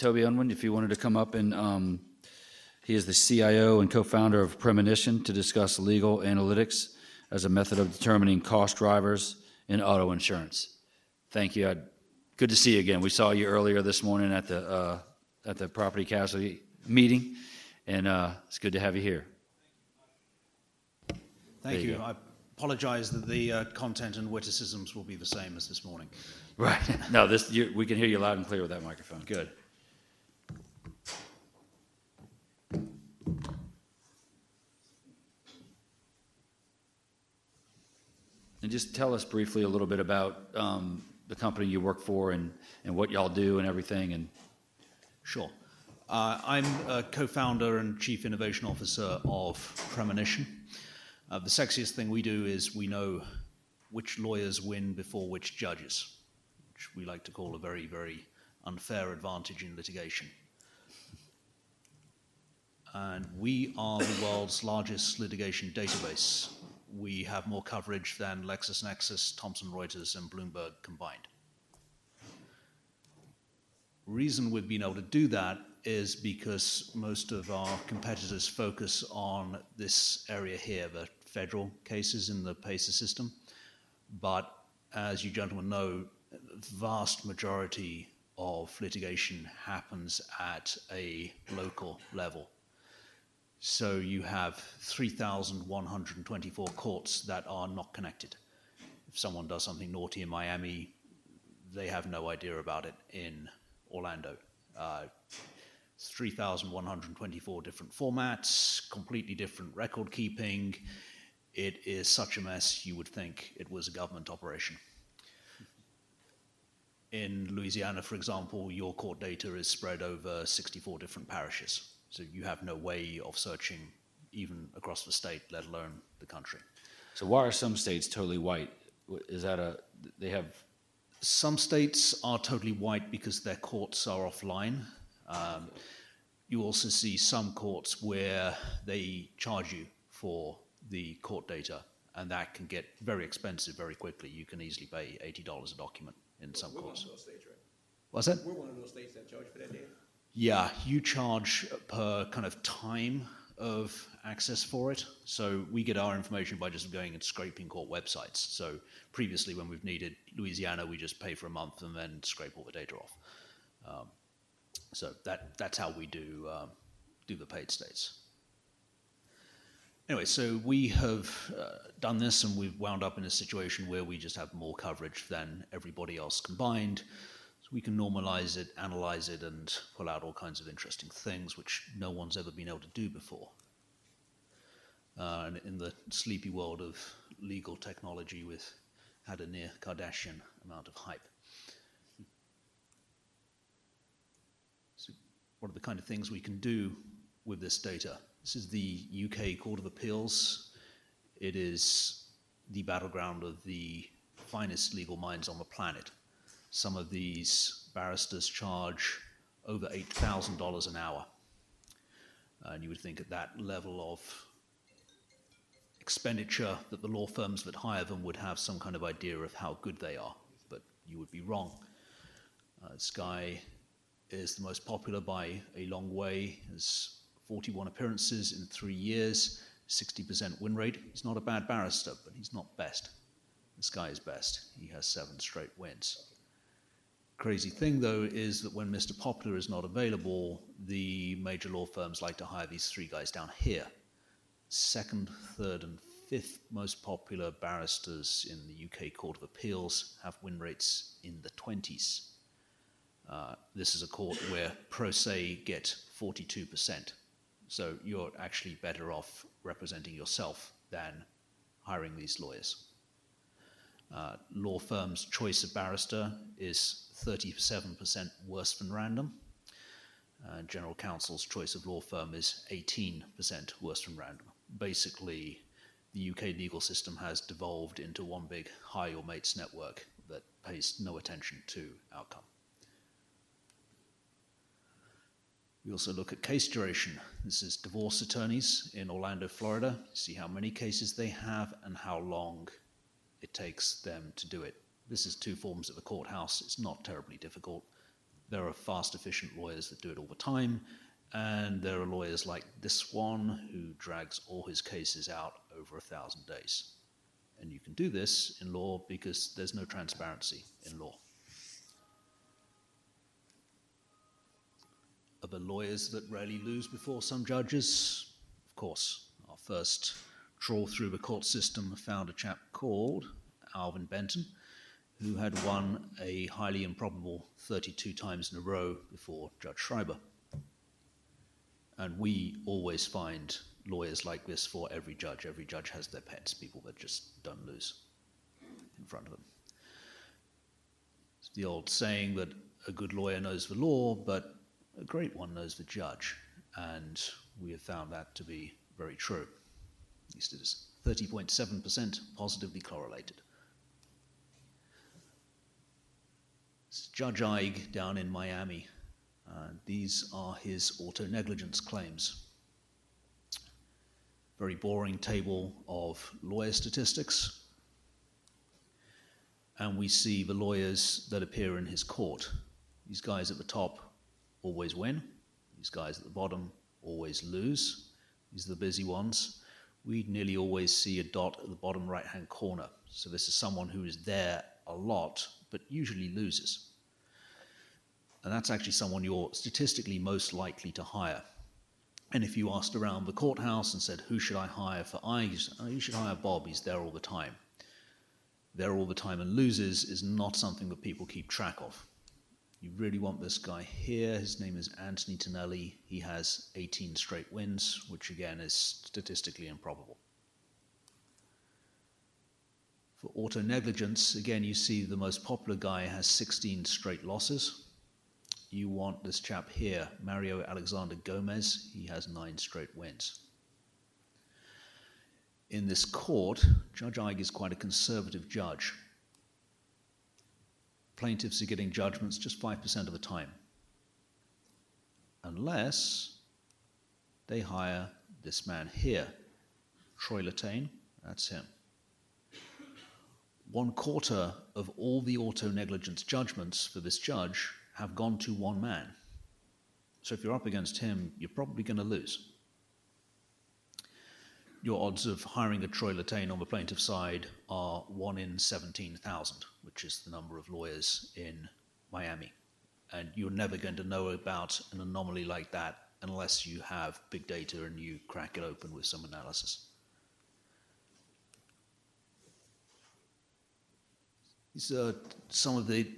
Toby Unwin, if you wanted to come up and um, he is the CIO and co-founder of Premonition to discuss legal analytics as a method of determining cost drivers in auto insurance. Thank you. I'd, good to see you again. We saw you earlier this morning at the uh, at the property casualty meeting, and uh, it's good to have you here. Thank you. you I apologize that the uh, content and witticisms will be the same as this morning. Right. No, this you, we can hear you loud and clear with that microphone. Good. And just tell us briefly a little bit about um, the company you work for and, and what y'all do and everything. And sure, uh, I'm a co-founder and chief innovation officer of Premonition. Uh, the sexiest thing we do is we know which lawyers win before which judges, which we like to call a very, very unfair advantage in litigation. And we are the world's largest litigation database. We have more coverage than LexisNexis, Thomson Reuters, and Bloomberg combined. Reason we've been able to do that is because most of our competitors focus on this area here, the federal cases in the PACER system. But as you gentlemen know, the vast majority of litigation happens at a local level. So you have 3,124 courts that are not connected. If someone does something naughty in Miami, they have no idea about it in Orlando. Uh, 3,124 different formats, completely different record keeping, it is such a mess you would think it was a government operation. In Louisiana, for example, your court data is spread over 64 different parishes. So you have no way of searching even across the state, let alone the country. So why are some states totally white? Is that a they have? Some states are totally white because their courts are offline. Um, you also see some courts where they charge you for the court data, and that can get very expensive very quickly. You can easily pay eighty dollars a document in some courts. one states, right? What's that? We're one of those states that charge for that data. Yeah, you charge per kind of time of access for it. So we get our information by just going and scraping court websites. So previously, when we've needed Louisiana, we just pay for a month and then scrape all the data off. Um, so that that's how we do um, do the paid states. Anyway, so we have uh, done this and we've wound up in a situation where we just have more coverage than everybody else combined. We can normalize it, analyze it, and pull out all kinds of interesting things which no one's ever been able to do before. Uh, and in the sleepy world of legal technology, we've had a near Kardashian amount of hype. So, what are the kind of things we can do with this data? This is the UK Court of Appeals. It is the battleground of the finest legal minds on the planet. Some of these barristers charge over $8,000 an hour. And you would think at that level of expenditure that the law firms that hire them would have some kind of idea of how good they are, but you would be wrong. Uh, this guy is the most popular by a long way, has 41 appearances in three years, 60% win rate. He's not a bad barrister, but he's not best. This guy is best. He has seven straight wins. Crazy thing, though, is that when Mr. Popular is not available, the major law firms like to hire these three guys down here. Second, third, and fifth most popular barristers in the UK Court of Appeals have win rates in the 20s. Uh, this is a court where pro se get 42%. So you're actually better off representing yourself than hiring these lawyers. Uh, law firms' choice of barrister is 37% worse than random. Uh, general counsel's choice of law firm is 18% worse than random. Basically, the UK legal system has devolved into one big hire your mates network that pays no attention to outcome. We also look at case duration. This is divorce attorneys in Orlando, Florida. See how many cases they have and how long it takes them to do it. This is two forms at the courthouse. It's not terribly difficult. There are fast, efficient lawyers that do it all the time, and there are lawyers like this one who drags all his cases out over a thousand days. And you can do this in law because there's no transparency in law. Are the lawyers that rarely lose before some judges? Of course. Our first trawl through the court system found a chap called Alvin Benton, who had won a highly improbable 32 times in a row before Judge Schreiber. And we always find lawyers like this for every judge. Every judge has their pets, people that just don't lose in front of them. It's the old saying that a good lawyer knows the law, but a great one knows the judge. And we have found that to be very true. Least it is 30.7% positively correlated. It's Judge Ige down in Miami. Uh, these are his auto negligence claims. Very boring table of lawyer statistics. And we see the lawyers that appear in his court. These guys at the top always win, these guys at the bottom always lose. These are the busy ones. We nearly always see a dot at the bottom right hand corner. So this is someone who is there a lot, but usually loses. And that's actually someone you're statistically most likely to hire. And if you asked around the courthouse and said, Who should I hire for eyes? Oh, you should hire Bob, he's there all the time. There all the time and loses is not something that people keep track of. You really want this guy here. His name is Anthony Tonelli. He has 18 straight wins, which again is statistically improbable. For auto negligence, again, you see the most popular guy has 16 straight losses. You want this chap here, Mario Alexander Gomez. He has nine straight wins. In this court, Judge Ige is quite a conservative judge. Plaintiffs are getting judgments just 5% of the time, unless they hire this man here, Troy Latane, that's him. One quarter of all the auto negligence judgments for this judge have gone to one man. So if you're up against him, you're probably going to lose. Your odds of hiring a Troy Latane on the plaintiff side are 1 in 17,000, which is the number of lawyers in Miami. And you're never going to know about an anomaly like that unless you have big data and you crack it open with some analysis. These are some of the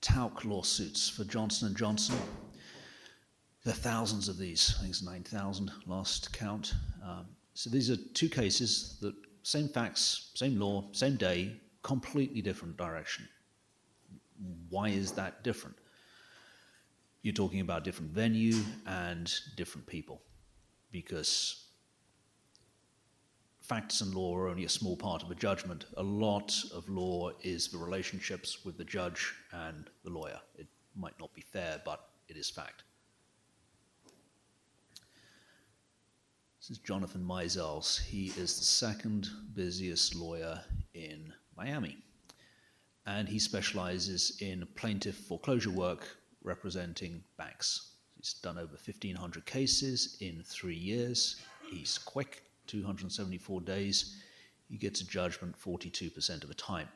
talc lawsuits for Johnson & Johnson. There are thousands of these. I think it's 9,000 last count. Um, so these are two cases that same facts, same law, same day, completely different direction. Why is that different? You're talking about different venue and different people because facts and law are only a small part of a judgment. A lot of law is the relationships with the judge and the lawyer. It might not be fair, but it is fact. This is Jonathan Mizels. He is the second busiest lawyer in Miami. And he specializes in plaintiff foreclosure work representing banks. He's done over 1,500 cases in three years. He's quick, 274 days, he gets a judgment 42% of the time.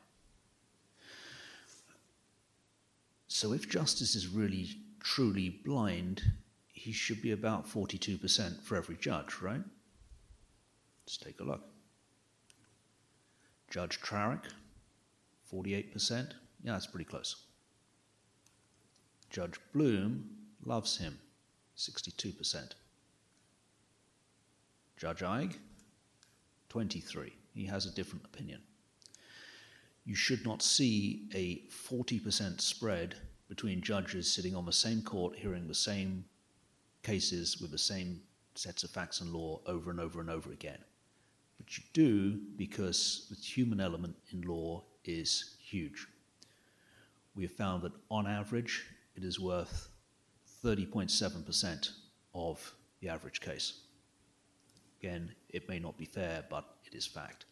So if justice is really truly blind, he should be about 42% for every judge, right? Let's take a look. Judge Trarick, 48%. Yeah, that's pretty close. Judge Bloom loves him, 62%. Judge Ige, 23. He has a different opinion. You should not see a 40% spread between judges sitting on the same court hearing the same cases with the same sets of facts and law over and over and over again. But you do because the human element in law is huge. We have found that on average, it is worth 30.7% of the average case. Again, it may not be fair, but it is fact.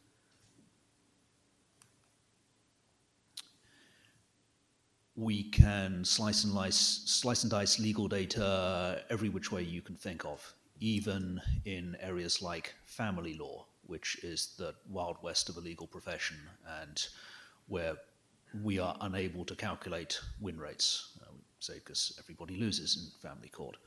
We can slice and, lice, slice and dice legal data every which way you can think of, even in areas like family law, which is the wild west of a legal profession and where we are unable to calculate win rates, uh, say because everybody loses in family court.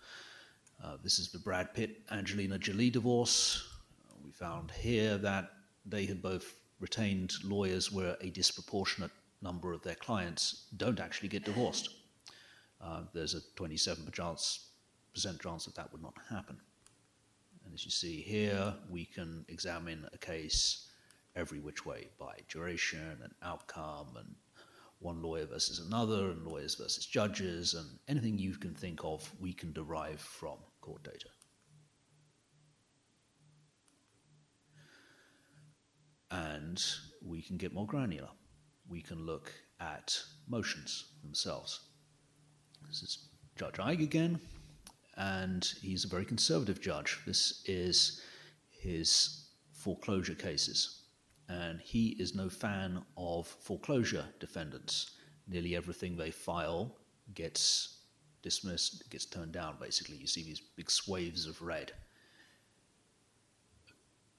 Uh, this is the Brad Pitt Angelina Jolie divorce. Uh, we found here that they had both retained lawyers where a disproportionate number of their clients don't actually get divorced. Uh, there's a 27% chance, percent chance that that would not happen. And as you see here, we can examine a case every which way by duration and outcome and one lawyer versus another and lawyers versus judges and anything you can think of we can derive from court data. And we can get more granular. We can look at motions themselves. This is Judge Eig again, and he's a very conservative judge. This is his foreclosure cases, and he is no fan of foreclosure defendants. Nearly everything they file gets dismissed, gets turned down, basically. You see these big swaths of red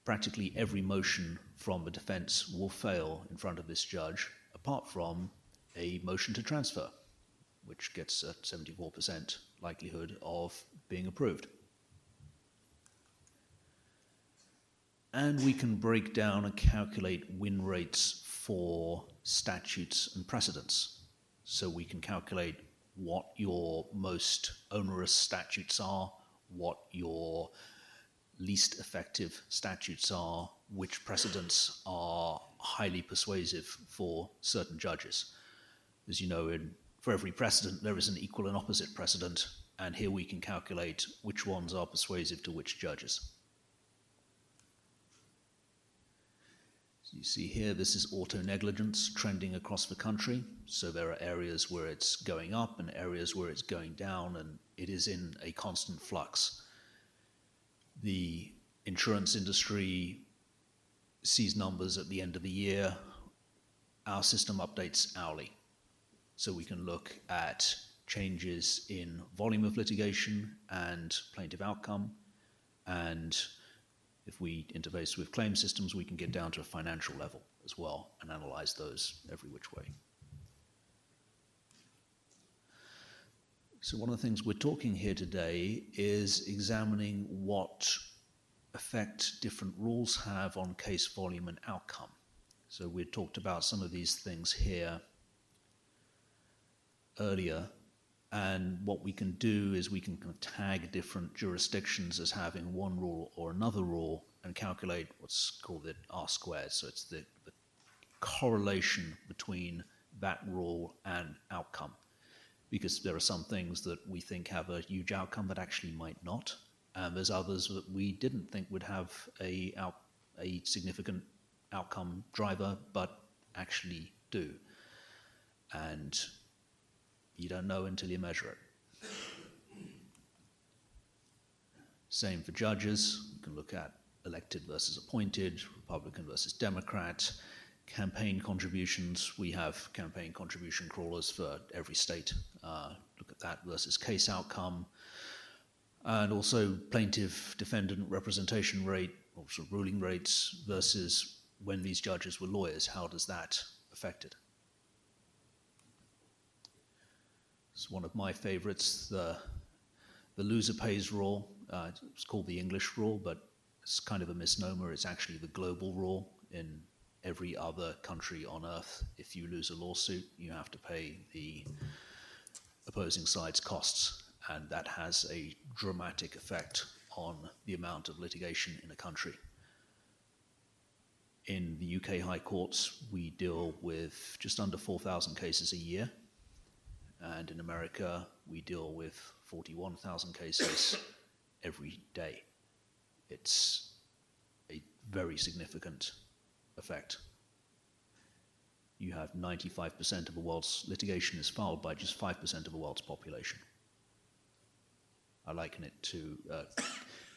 practically every motion from the defense will fail in front of this judge, apart from a motion to transfer, which gets a 74% likelihood of being approved. And we can break down and calculate win rates for statutes and precedents. So we can calculate what your most onerous statutes are, what your least effective statutes are, which precedents are highly persuasive for certain judges. As you know, in, for every precedent, there is an equal and opposite precedent, and here we can calculate which ones are persuasive to which judges. You see here, this is auto negligence trending across the country. So there are areas where it's going up and areas where it's going down, and it is in a constant flux the insurance industry sees numbers at the end of the year. Our system updates hourly. So we can look at changes in volume of litigation and plaintiff outcome. And if we interface with claim systems, we can get down to a financial level as well and analyze those every which way. So, one of the things we're talking here today is examining what effect different rules have on case volume and outcome. So, we talked about some of these things here earlier. And what we can do is we can kind of tag different jurisdictions as having one rule or another rule and calculate what's called the R squared. So, it's the, the correlation between that rule and outcome because there are some things that we think have a huge outcome that actually might not, there's others that we didn't think would have a out, a significant outcome driver, but actually do. And you don't know until you measure it. Same for judges. You can look at elected versus appointed, Republican versus Democrat, campaign contributions. We have campaign contribution crawlers for every state. Uh, look at that versus case outcome. And also plaintiff defendant representation rate, also ruling rates versus when these judges were lawyers. How does that affect it? It's one of my favorites, the, the loser pays rule. Uh, it's called the English rule, but it's kind of a misnomer. It's actually the global rule in every other country on earth. If you lose a lawsuit, you have to pay the opposing side's costs, and that has a dramatic effect on the amount of litigation in a country. In the UK High Courts, we deal with just under 4,000 cases a year, and in America, we deal with 41,000 cases every day. It's a very significant effect. You have 95% of the world's litigation is filed by just 5% of the world's population. I liken it to a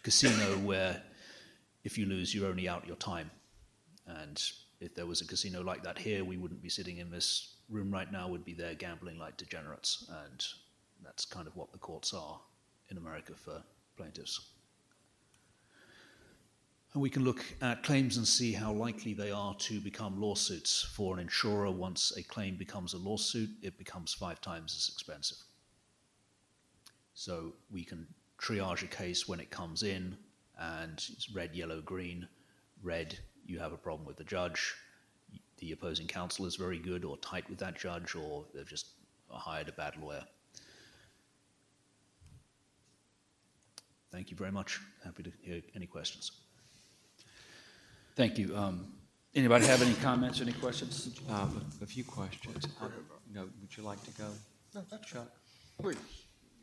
casino where if you lose, you're only out your time. And if there was a casino like that here, we wouldn't be sitting in this room right now we'd be there gambling like degenerates, and that's kind of what the courts are in America for plaintiffs. And we can look at claims and see how likely they are to become lawsuits. For an insurer, once a claim becomes a lawsuit, it becomes five times as expensive. So we can triage a case when it comes in, and it's red, yellow, green. Red, you have a problem with the judge. The opposing counsel is very good or tight with that judge, or they've just hired a bad lawyer. Thank you very much. Happy to hear any questions. Thank you. Um, Anybody have any comments, any questions? Um, A few questions. Uh, No, would you like to go? No, Chuck? Please.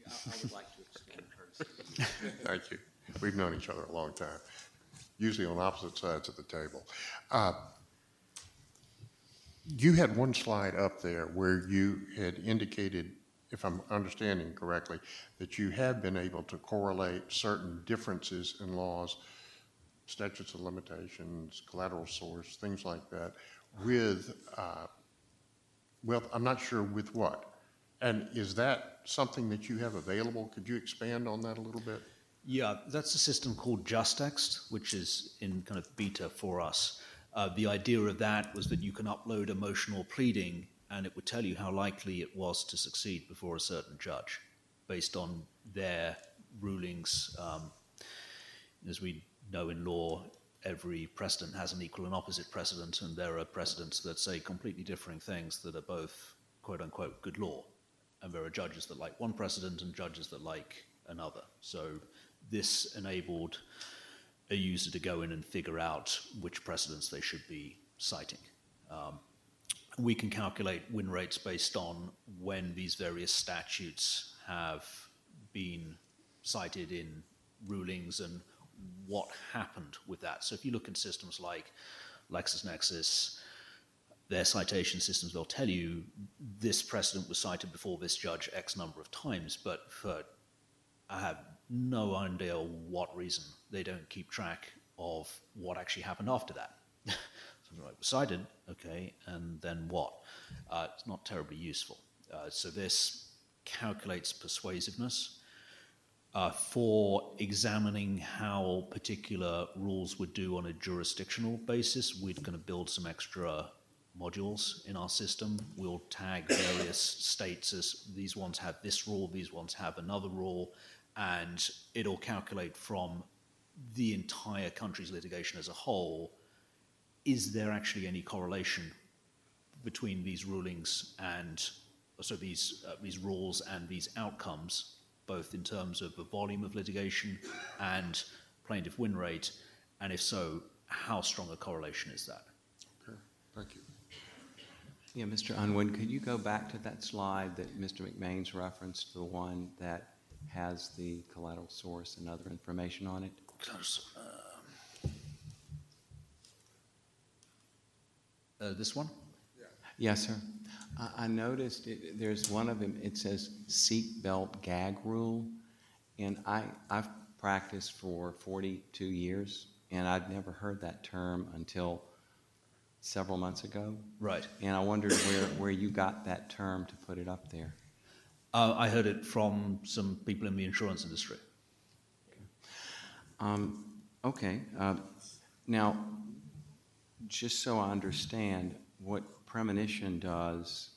Thank you. We've known each other a long time, usually on opposite sides of the table. Uh, You had one slide up there where you had indicated, if I'm understanding correctly, that you have been able to correlate certain differences in laws, statutes of limitations, collateral source, things like that, with, uh, well, I'm not sure with what. And is that something that you have available? Could you expand on that a little bit? Yeah, that's a system called Justext, which is in kind of beta for us. Uh, the idea of that was that you can upload emotional pleading and it would tell you how likely it was to succeed before a certain judge based on their rulings. Um, as we know in law, every precedent has an equal and opposite precedent, and there are precedents that say completely differing things that are both quote unquote good law. And there are judges that like one precedent and judges that like another. So this enabled a user to go in and figure out which precedents they should be citing. Um, we can calculate win rates based on when these various statutes have been cited in rulings and what happened with that. So if you look at systems like LexisNexis, their citation systems, they'll tell you this precedent was cited before this judge X number of times, but for I have no idea what reason they don't keep track of what actually happened after that. so like, cited, okay, and then what? Uh, it's not terribly useful. Uh, so this calculates persuasiveness uh, for examining how particular rules would do on a jurisdictional basis. We're going to build some extra modules in our system. We'll tag various states as these ones have this rule, these ones have another rule, and it'll calculate from the entire country's litigation as a whole is there actually any correlation between these rulings and so these uh, these rules and these outcomes both in terms of the volume of litigation and plaintiff win rate and if so how strong a correlation is that Okay, thank you. Yeah, Mr. Unwin, could you go back to that slide that Mr. McMain's referenced, the one that has the collateral source and other information on it? Um, uh, this one? Yes, sir. I, I noticed it, there's one of them, it says seatbelt gag rule. And I, I've practiced for 42 years, and I'd never heard that term until several months ago. Right. And I wondered where, where you got that term to put it up there. Uh, I heard it from some people in the insurance industry. Um, okay. Uh, now, just so I understand, what premonition does,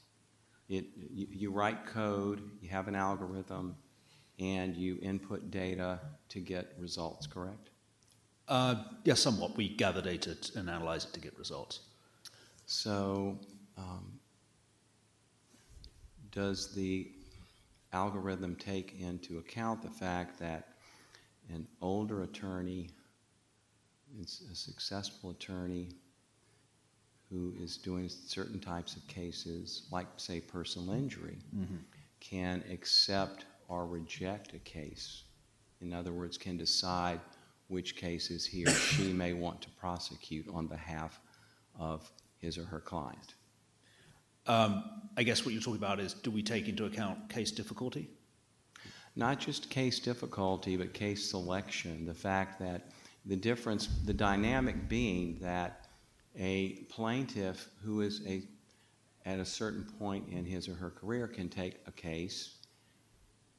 it, you, you write code, you have an algorithm, and you input data to get results, correct? Uh, yeah, somewhat. We gather data and analyze it to get results. So, um, does the algorithm take into account the fact that an older attorney, a successful attorney who is doing certain types of cases, like, say, personal injury, can accept or reject a case? In other words, can decide which cases he or she may want to prosecute on behalf of his or her client. Um, I guess what you're talking about is do we take into account case difficulty? Not just case difficulty, but case selection. The fact that the difference, the dynamic being that a plaintiff who is a, at a certain point in his or her career, can take a case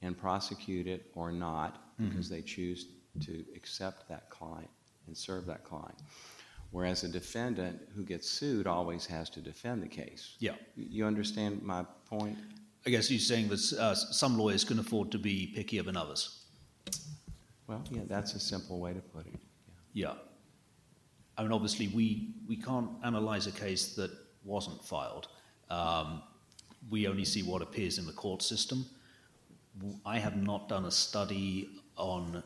and prosecute it or not because they choose to accept that client and serve that client. Whereas a defendant who gets sued always has to defend the case. Yeah. You understand my point? I guess you're saying that uh, some lawyers can afford to be pickier than others. Well, yeah, that's a simple way to put it. Yeah. I mean, obviously, we, we can't analyze a case that wasn't filed. Um, we only see what appears in the court system. I have not done a study on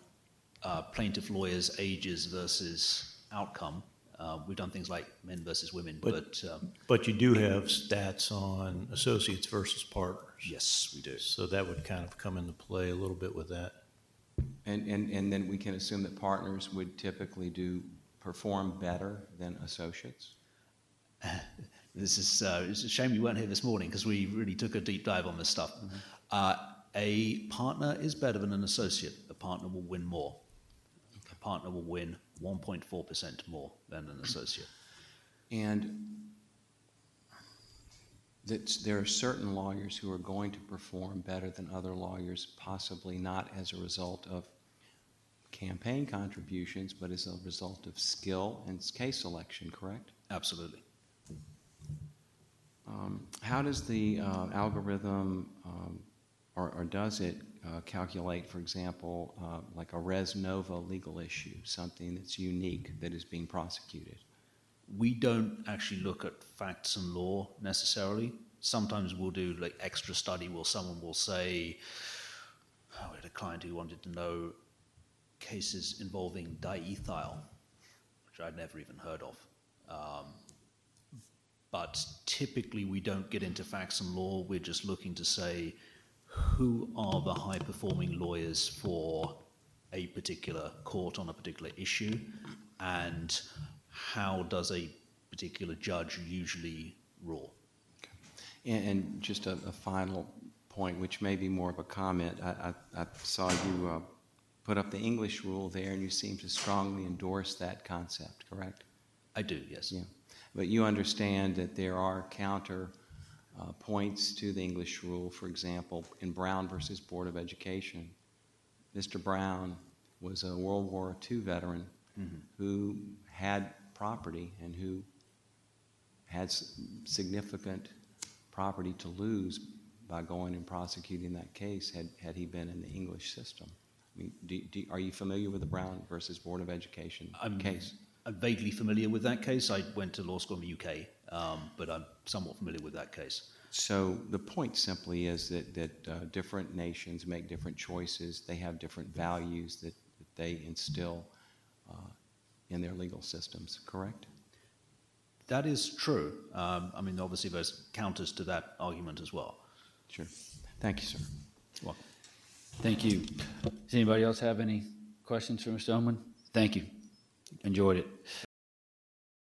uh, plaintiff lawyers' ages versus outcome. Uh, we've done things like men versus women, but, But- um, But you do have stats on associates versus partners. yes, we do. So that would kind of come into play a little bit with that. And, and, and then we can assume that partners would typically do, perform better than associates? This is uh, it's a shame you weren't here this morning because we really took a deep dive on this stuff. Uh, a partner is better than an associate. A partner will win more. A partner will win 1.4% more than an associate. And that there are certain lawyers who are going to perform better than other lawyers, possibly not as a result of campaign contributions, but as a result of skill and case selection, correct? Absolutely. Um, How does the uh, algorithm, um, or, or does it uh, calculate, for example, uh, like a res nova legal issue, something that's unique that is being prosecuted? We don't actually look at facts and law necessarily. Sometimes we'll do like extra study where someone will say, oh, we had a client who wanted to know cases involving diethyl, which I'd never even heard of. Um, but typically we don't get into facts and law. We're just looking to say who are the high performing lawyers for a particular court on a particular issue and how does a particular judge usually rule. And, and just a, a final point, which may be more of a comment. I, I, I saw you uh, put up the English rule there, and you seem to strongly endorse that concept, correct? I do, yes. Yeah. But you understand that there are counter uh, points to the English rule. For example, in Brown versus Board of Education, Mr. Brown was a World War II veteran who had property and who had significant property to lose by going and prosecuting that case had, had he been in the English system. I mean, do, do, are you familiar with the Brown versus Board of Education I'm, case? I'm vaguely familiar with that case. I went to law school in the UK, um, but I'm somewhat familiar with that case. So the point simply is that, that uh, different nations make different choices. They have different values that, that they instill uh, in their legal systems, correct? That is true. Um, I mean, obviously, there's counters to that argument as well. Sure. Thank you, sir. Well, Thank you. Does anybody else have any questions for Mr. Oman? Thank you. Enjoyed it.